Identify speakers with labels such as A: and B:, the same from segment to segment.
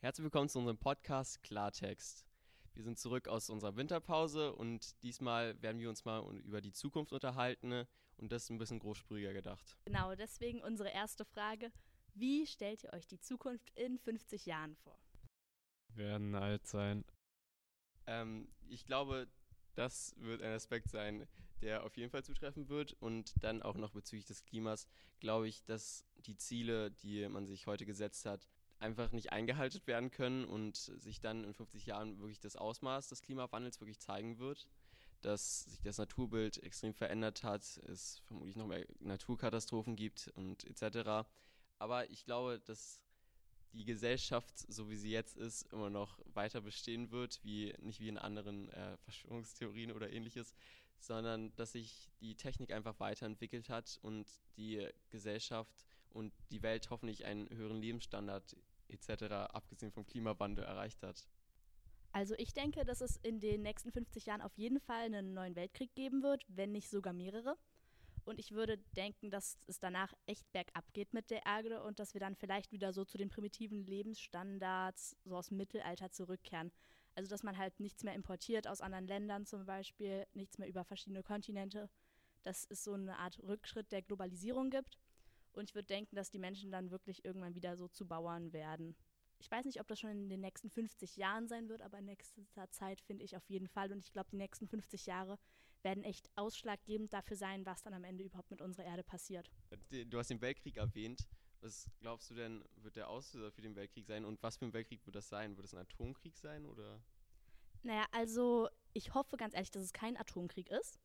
A: Herzlich willkommen zu unserem Podcast Klartext. Wir sind zurück aus unserer Winterpause und diesmal werden wir uns mal über die Zukunft unterhalten und das ein bisschen großsprühiger gedacht.
B: Genau, deswegen unsere erste Frage. Wie stellt ihr euch die Zukunft in 50 Jahren vor?
C: Wir werden alt sein.
A: Ähm, ich glaube, das wird ein Aspekt sein, der auf jeden Fall zutreffen wird. Und dann auch noch bezüglich des Klimas glaube ich, dass die Ziele, die man sich heute gesetzt hat, einfach nicht eingehalten werden können und sich dann in 50 Jahren wirklich das Ausmaß des Klimawandels wirklich zeigen wird, dass sich das Naturbild extrem verändert hat, es vermutlich noch mehr Naturkatastrophen gibt und etc. Aber ich glaube, dass die Gesellschaft, so wie sie jetzt ist, immer noch weiter bestehen wird, wie nicht wie in anderen äh, Verschwörungstheorien oder ähnliches, sondern dass sich die Technik einfach weiterentwickelt hat und die Gesellschaft und die Welt hoffentlich einen höheren Lebensstandard etc., abgesehen vom Klimawandel, erreicht hat.
B: Also ich denke, dass es in den nächsten 50 Jahren auf jeden Fall einen neuen Weltkrieg geben wird, wenn nicht sogar mehrere. Und ich würde denken, dass es danach echt bergab geht mit der Erde und dass wir dann vielleicht wieder so zu den primitiven Lebensstandards, so aus dem Mittelalter zurückkehren. Also dass man halt nichts mehr importiert aus anderen Ländern zum Beispiel, nichts mehr über verschiedene Kontinente. Dass es so eine Art Rückschritt der Globalisierung gibt. Und ich würde denken, dass die Menschen dann wirklich irgendwann wieder so zu Bauern werden ich weiß nicht, ob das schon in den nächsten 50 Jahren sein wird, aber in nächster Zeit finde ich auf jeden Fall. Und ich glaube, die nächsten 50 Jahre werden echt ausschlaggebend dafür sein, was dann am Ende überhaupt mit unserer Erde passiert.
A: Du hast den Weltkrieg erwähnt. Was glaubst du denn, wird der Auslöser für den Weltkrieg sein? Und was für ein Weltkrieg wird das sein? Wird es ein Atomkrieg sein oder?
B: Naja, also ich hoffe ganz ehrlich, dass es kein Atomkrieg ist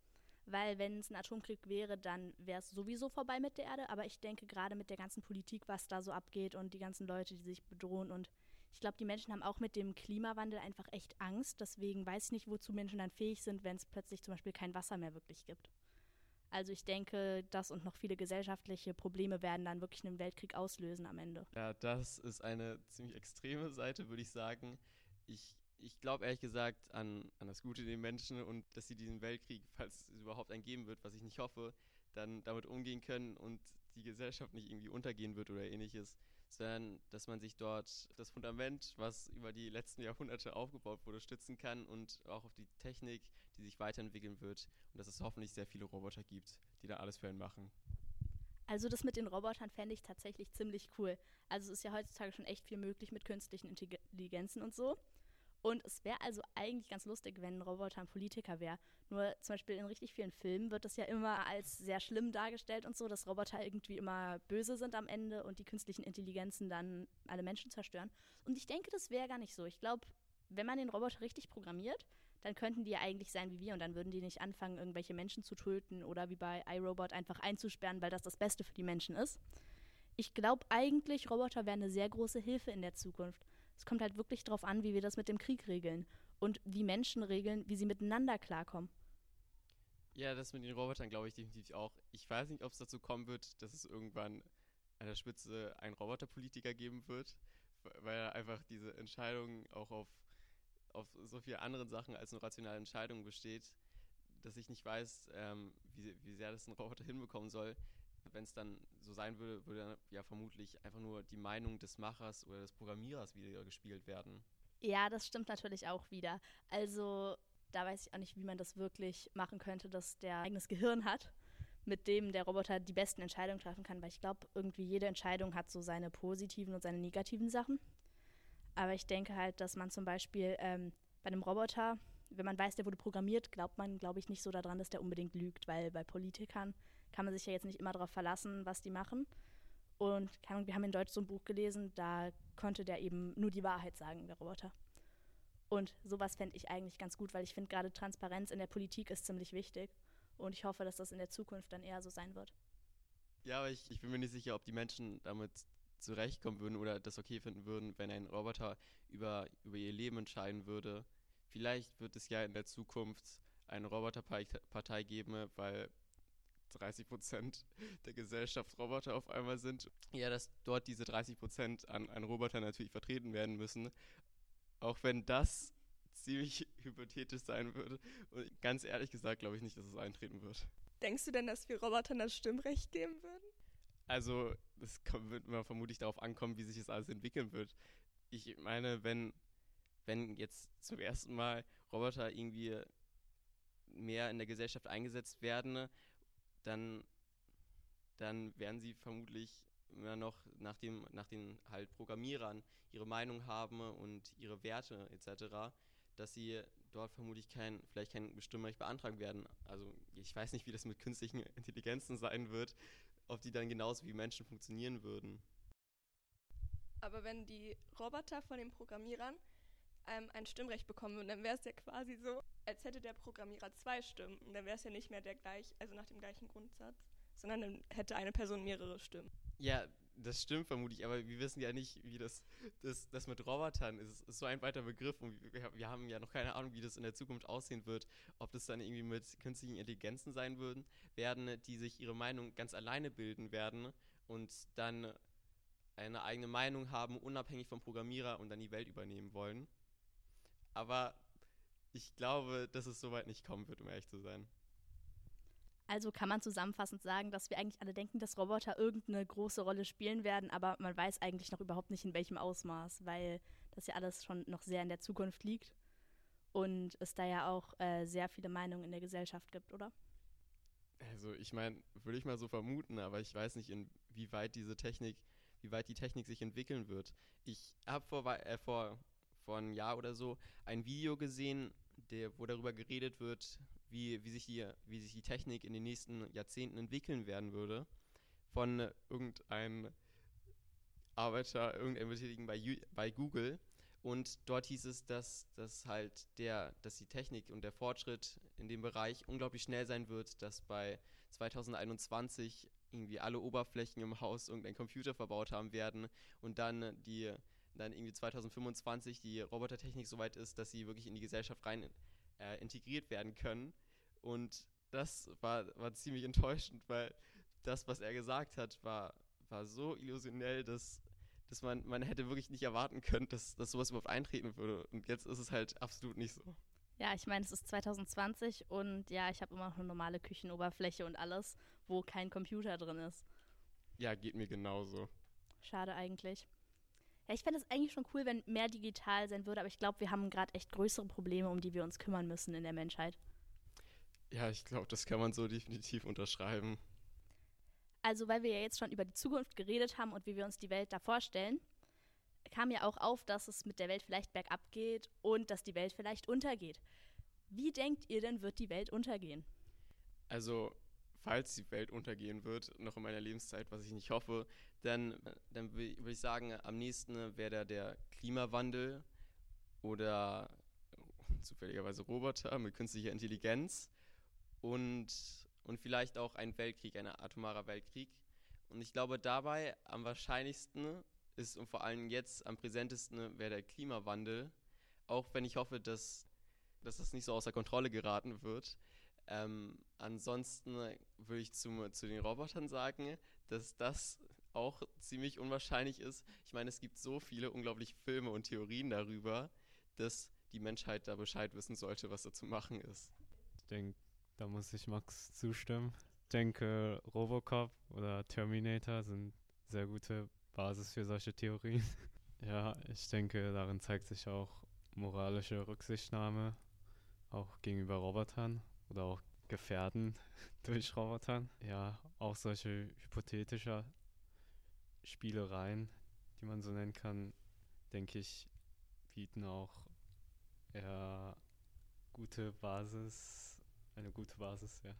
B: weil wenn es ein Atomkrieg wäre, dann wäre es sowieso vorbei mit der Erde. Aber ich denke gerade mit der ganzen Politik, was da so abgeht und die ganzen Leute, die sich bedrohen und ich glaube, die Menschen haben auch mit dem Klimawandel einfach echt Angst. Deswegen weiß ich nicht, wozu Menschen dann fähig sind, wenn es plötzlich zum Beispiel kein Wasser mehr wirklich gibt. Also ich denke, das und noch viele gesellschaftliche Probleme werden dann wirklich einen Weltkrieg auslösen am Ende.
A: Ja, das ist eine ziemlich extreme Seite, würde ich sagen. Ich ich glaube ehrlich gesagt an, an das Gute in den Menschen und dass sie diesen Weltkrieg, falls es überhaupt einen geben wird, was ich nicht hoffe, dann damit umgehen können und die Gesellschaft nicht irgendwie untergehen wird oder ähnliches, sondern dass man sich dort das Fundament, was über die letzten Jahrhunderte aufgebaut wurde, stützen kann und auch auf die Technik, die sich weiterentwickeln wird und dass es hoffentlich sehr viele Roboter gibt, die da alles für einen machen.
B: Also das mit den Robotern fände ich tatsächlich ziemlich cool. Also es ist ja heutzutage schon echt viel möglich mit künstlichen Intelligenzen und so. Und es wäre also eigentlich ganz lustig, wenn ein Roboter ein Politiker wäre. Nur zum Beispiel in richtig vielen Filmen wird das ja immer als sehr schlimm dargestellt und so, dass Roboter irgendwie immer böse sind am Ende und die künstlichen Intelligenzen dann alle Menschen zerstören. Und ich denke, das wäre gar nicht so. Ich glaube, wenn man den Roboter richtig programmiert, dann könnten die ja eigentlich sein wie wir und dann würden die nicht anfangen, irgendwelche Menschen zu töten oder wie bei iRobot einfach einzusperren, weil das das Beste für die Menschen ist. Ich glaube eigentlich, Roboter wären eine sehr große Hilfe in der Zukunft. Es kommt halt wirklich darauf an, wie wir das mit dem Krieg regeln und wie Menschen regeln, wie sie miteinander klarkommen.
A: Ja, das mit den Robotern glaube ich definitiv auch. Ich weiß nicht, ob es dazu kommen wird, dass es irgendwann an der Spitze einen Roboterpolitiker geben wird, weil einfach diese Entscheidung auch auf, auf so viele andere Sachen als nur rationale Entscheidungen besteht, dass ich nicht weiß, ähm, wie, wie sehr das ein Roboter hinbekommen soll, wenn es dann so sein würde, würde dann ja vermutlich einfach nur die Meinung des Machers oder des Programmierers wieder gespielt werden.
B: Ja, das stimmt natürlich auch wieder. Also da weiß ich auch nicht, wie man das wirklich machen könnte, dass der eigenes Gehirn hat, mit dem der Roboter die besten Entscheidungen treffen kann, weil ich glaube, irgendwie jede Entscheidung hat so seine positiven und seine negativen Sachen. Aber ich denke halt, dass man zum Beispiel ähm, bei einem Roboter wenn man weiß, der wurde programmiert, glaubt man, glaube ich, nicht so daran, dass der unbedingt lügt, weil bei Politikern kann man sich ja jetzt nicht immer darauf verlassen, was die machen. Und wir haben in Deutsch so ein Buch gelesen, da konnte der eben nur die Wahrheit sagen, der Roboter. Und sowas fände ich eigentlich ganz gut, weil ich finde, gerade Transparenz in der Politik ist ziemlich wichtig. Und ich hoffe, dass das in der Zukunft dann eher so sein wird.
A: Ja, aber ich, ich bin mir nicht sicher, ob die Menschen damit zurechtkommen würden oder das okay finden würden, wenn ein Roboter über, über ihr Leben entscheiden würde Vielleicht wird es ja in der Zukunft eine Roboterpartei geben, weil 30 Prozent der Gesellschaft Roboter auf einmal sind. Ja, dass dort diese 30 Prozent an, an Roboter natürlich vertreten werden müssen. Auch wenn das ziemlich hypothetisch sein würde. Und ganz ehrlich gesagt glaube ich nicht, dass es eintreten wird.
D: Denkst du denn, dass wir Robotern das Stimmrecht geben würden?
A: Also, es wird immer vermutlich darauf ankommen, wie sich das alles entwickeln wird ich meine, wenn, wenn jetzt zum ersten Mal Roboter irgendwie mehr in der Gesellschaft eingesetzt werden, dann, dann werden sie vermutlich immer noch nach, dem, nach den halt Programmierern ihre Meinung haben und ihre Werte etc., dass sie dort vermutlich kein, vielleicht kein Bestimmrecht beantragen werden. Also ich weiß nicht, wie das mit künstlichen Intelligenzen sein wird, ob die dann genauso wie Menschen funktionieren würden.
D: Aber wenn die Roboter von den Programmierern ähm, ein Stimmrecht bekommen würden, dann wäre es ja quasi so, als hätte der Programmierer zwei Stimmen. Und dann wäre es ja nicht mehr der gleich, also nach dem gleichen Grundsatz, sondern dann hätte eine Person mehrere Stimmen.
A: Ja, das stimmt vermutlich, aber wir wissen ja nicht, wie das, das, das mit Robotern ist. ist so ein weiter Begriff und wir, wir haben ja noch keine Ahnung, wie das in der Zukunft aussehen wird. Ob das dann irgendwie mit künstlichen Intelligenzen sein würden, werden, die sich ihre Meinung ganz alleine bilden werden und dann eine eigene Meinung haben, unabhängig vom Programmierer und dann die Welt übernehmen wollen. Aber ich glaube, dass es soweit nicht kommen wird, um ehrlich zu sein.
B: Also kann man zusammenfassend sagen, dass wir eigentlich alle denken, dass Roboter irgendeine große Rolle spielen werden, aber man weiß eigentlich noch überhaupt nicht in welchem Ausmaß, weil das ja alles schon noch sehr in der Zukunft liegt und es da ja auch äh, sehr viele Meinungen in der Gesellschaft gibt, oder?
A: Also ich meine, würde ich mal so vermuten, aber ich weiß nicht, inwieweit diese Technik, wie weit die Technik sich entwickeln wird. Ich habe vor, äh, vor, vor einem Jahr oder so ein Video gesehen, der, wo darüber geredet wird, wie, wie, sich die, wie sich die Technik in den nächsten Jahrzehnten entwickeln werden würde, von irgendeinem Arbeiter, irgendeinem Betätigen bei, bei Google. Und dort hieß es, dass, dass halt der, dass die Technik und der Fortschritt in dem Bereich unglaublich schnell sein wird, dass bei 2021 irgendwie alle Oberflächen im Haus irgendein Computer verbaut haben werden und dann die dann irgendwie 2025 die Robotertechnik so weit ist, dass sie wirklich in die Gesellschaft rein äh, integriert werden können. Und das war, war ziemlich enttäuschend, weil das, was er gesagt hat, war, war so illusionell, dass, dass man, man hätte wirklich nicht erwarten können, dass, dass sowas überhaupt eintreten würde. Und jetzt ist es halt absolut nicht so.
B: Ja, ich meine, es ist 2020 und ja, ich habe immer noch eine normale Küchenoberfläche und alles, wo kein Computer drin ist.
A: Ja, geht mir genauso.
B: Schade eigentlich. Ja, ich fände es eigentlich schon cool, wenn mehr digital sein würde, aber ich glaube, wir haben gerade echt größere Probleme, um die wir uns kümmern müssen in der Menschheit.
A: Ja, ich glaube, das kann man so definitiv unterschreiben.
B: Also, weil wir ja jetzt schon über die Zukunft geredet haben und wie wir uns die Welt da vorstellen, kam ja auch auf, dass es mit der Welt vielleicht bergab geht und dass die Welt vielleicht untergeht. Wie denkt ihr denn, wird die Welt untergehen?
A: Also, falls die Welt untergehen wird, noch in meiner Lebenszeit, was ich nicht hoffe, dann, dann würde ich sagen, am nächsten wäre da der Klimawandel oder zufälligerweise Roboter mit künstlicher Intelligenz und, und vielleicht auch ein Weltkrieg, ein atomarer Weltkrieg. Und ich glaube, dabei am wahrscheinlichsten ist und vor allem jetzt am präsentesten wäre der Klimawandel. Auch wenn ich hoffe, dass, dass das nicht so außer Kontrolle geraten wird. Ähm, ansonsten würde ich zum, zu den Robotern sagen, dass das auch ziemlich unwahrscheinlich ist. Ich meine, es gibt so viele unglaubliche Filme und Theorien darüber, dass die Menschheit da Bescheid wissen sollte, was da zu machen ist.
C: Ich denke, da muss ich Max zustimmen. Ich denke, Robocop oder Terminator sind sehr gute Basis für solche Theorien. ja, ich denke, darin zeigt sich auch moralische Rücksichtnahme, auch gegenüber Robotern oder auch Gefährden durch Robotern. Ja, auch solche hypothetischer Spielereien, die man so nennen kann, denke ich, bieten auch eher gute Basis eine gute Basis, ja.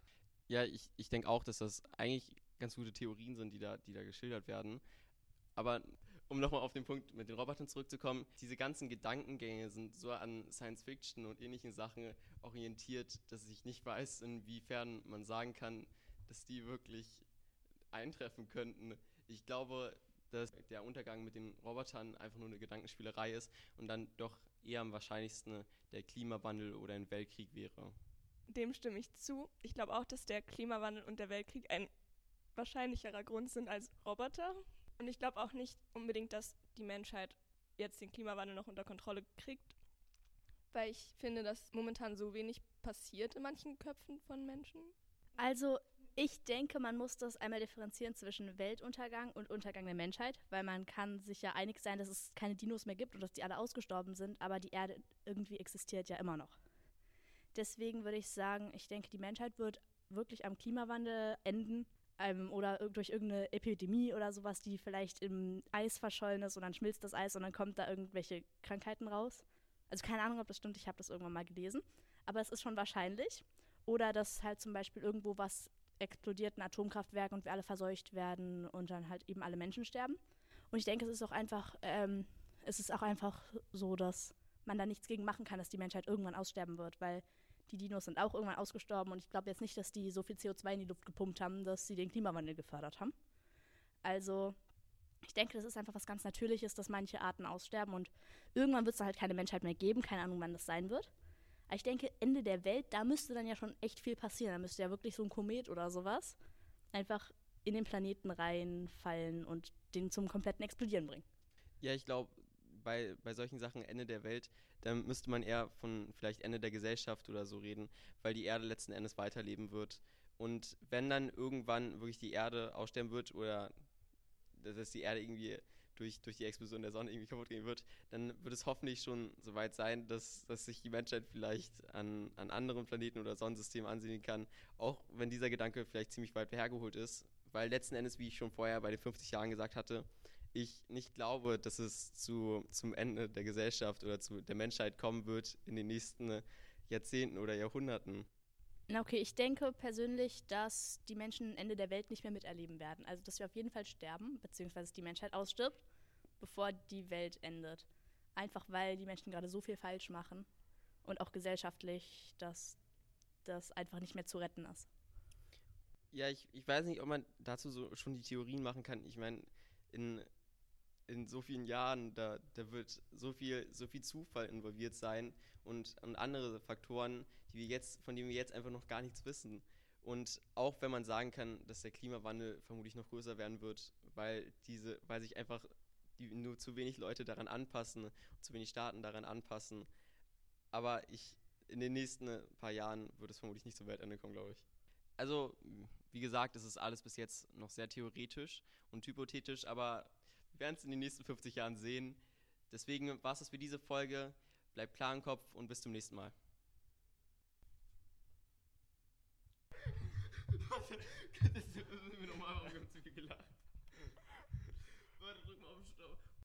A: Ja, ich, ich denke auch, dass das eigentlich ganz gute Theorien sind, die da, die da geschildert werden. Aber um nochmal auf den Punkt mit den Robotern zurückzukommen, diese ganzen Gedankengänge sind so an Science Fiction und ähnlichen Sachen orientiert, dass ich nicht weiß, inwiefern man sagen kann, dass die wirklich eintreffen könnten. Ich glaube, dass der Untergang mit den Robotern einfach nur eine Gedankenspielerei ist und dann doch eher am wahrscheinlichsten der Klimawandel oder ein Weltkrieg wäre.
D: Dem stimme ich zu. Ich glaube auch, dass der Klimawandel und der Weltkrieg ein wahrscheinlicherer Grund sind als Roboter. Und ich glaube auch nicht unbedingt, dass die Menschheit jetzt den Klimawandel noch unter Kontrolle kriegt, weil ich finde, dass momentan so wenig passiert in manchen Köpfen von Menschen.
B: Also, ich denke, man muss das einmal differenzieren zwischen Weltuntergang und Untergang der Menschheit, weil man kann sich ja einig sein, dass es keine Dinos mehr gibt und dass die alle ausgestorben sind, aber die Erde irgendwie existiert ja immer noch. Deswegen würde ich sagen, ich denke, die Menschheit wird wirklich am Klimawandel enden ähm, oder durch irgendeine Epidemie oder sowas, die vielleicht im Eis verschollen ist und dann schmilzt das Eis und dann kommt da irgendwelche Krankheiten raus. Also keine Ahnung, ob das stimmt, ich habe das irgendwann mal gelesen, aber es ist schon wahrscheinlich. Oder dass halt zum Beispiel irgendwo was explodiert, ein Atomkraftwerk und wir alle verseucht werden und dann halt eben alle Menschen sterben. Und ich denke, es ist auch einfach, ähm, es ist auch einfach so, dass man da nichts gegen machen kann, dass die Menschheit irgendwann aussterben wird, weil die Dinos sind auch irgendwann ausgestorben und ich glaube jetzt nicht, dass die so viel CO2 in die Luft gepumpt haben, dass sie den Klimawandel gefördert haben. Also ich denke, das ist einfach was ganz Natürliches, dass manche Arten aussterben und irgendwann wird es halt keine Menschheit mehr geben, keine Ahnung, wann das sein wird. Aber ich denke, Ende der Welt, da müsste dann ja schon echt viel passieren. Da müsste ja wirklich so ein Komet oder sowas einfach in den Planeten reinfallen und den zum kompletten Explodieren bringen.
A: Ja, ich glaube, bei, bei solchen Sachen Ende der Welt, dann müsste man eher von vielleicht Ende der Gesellschaft oder so reden, weil die Erde letzten Endes weiterleben wird. Und wenn dann irgendwann wirklich die Erde aussterben wird oder dass die Erde irgendwie durch, durch die Explosion der Sonne irgendwie kaputt gehen wird, dann wird es hoffentlich schon soweit sein, dass, dass sich die Menschheit vielleicht an, an anderen Planeten oder Sonnensystemen ansiedeln kann, auch wenn dieser Gedanke vielleicht ziemlich weit hergeholt ist, weil letzten Endes, wie ich schon vorher bei den 50 Jahren gesagt hatte, ich nicht glaube, dass es zu, zum Ende der Gesellschaft oder zu der Menschheit kommen wird in den nächsten Jahrzehnten oder Jahrhunderten.
B: Na okay, ich denke persönlich, dass die Menschen ein Ende der Welt nicht mehr miterleben werden. Also dass wir auf jeden Fall sterben, beziehungsweise die Menschheit ausstirbt, bevor die Welt endet. Einfach weil die Menschen gerade so viel falsch machen und auch gesellschaftlich, dass das einfach nicht mehr zu retten ist.
A: Ja, ich, ich weiß nicht, ob man dazu so schon die Theorien machen kann. Ich meine, in in so vielen Jahren, da, da wird so viel, so viel Zufall involviert sein und, und andere Faktoren, die wir jetzt, von denen wir jetzt einfach noch gar nichts wissen. Und auch wenn man sagen kann, dass der Klimawandel vermutlich noch größer werden wird, weil diese, weil sich einfach die, nur zu wenig Leute daran anpassen, zu wenig Staaten daran anpassen. Aber ich, in den nächsten paar Jahren wird es vermutlich nicht zum Weltende kommen, glaube ich. Also, wie gesagt, es ist alles bis jetzt noch sehr theoretisch und hypothetisch, aber wir werden es in den nächsten 50 Jahren sehen. Deswegen war es das für diese Folge. Bleibt klar im Kopf und bis zum nächsten Mal. das ist mir wir haben zu viel gelacht.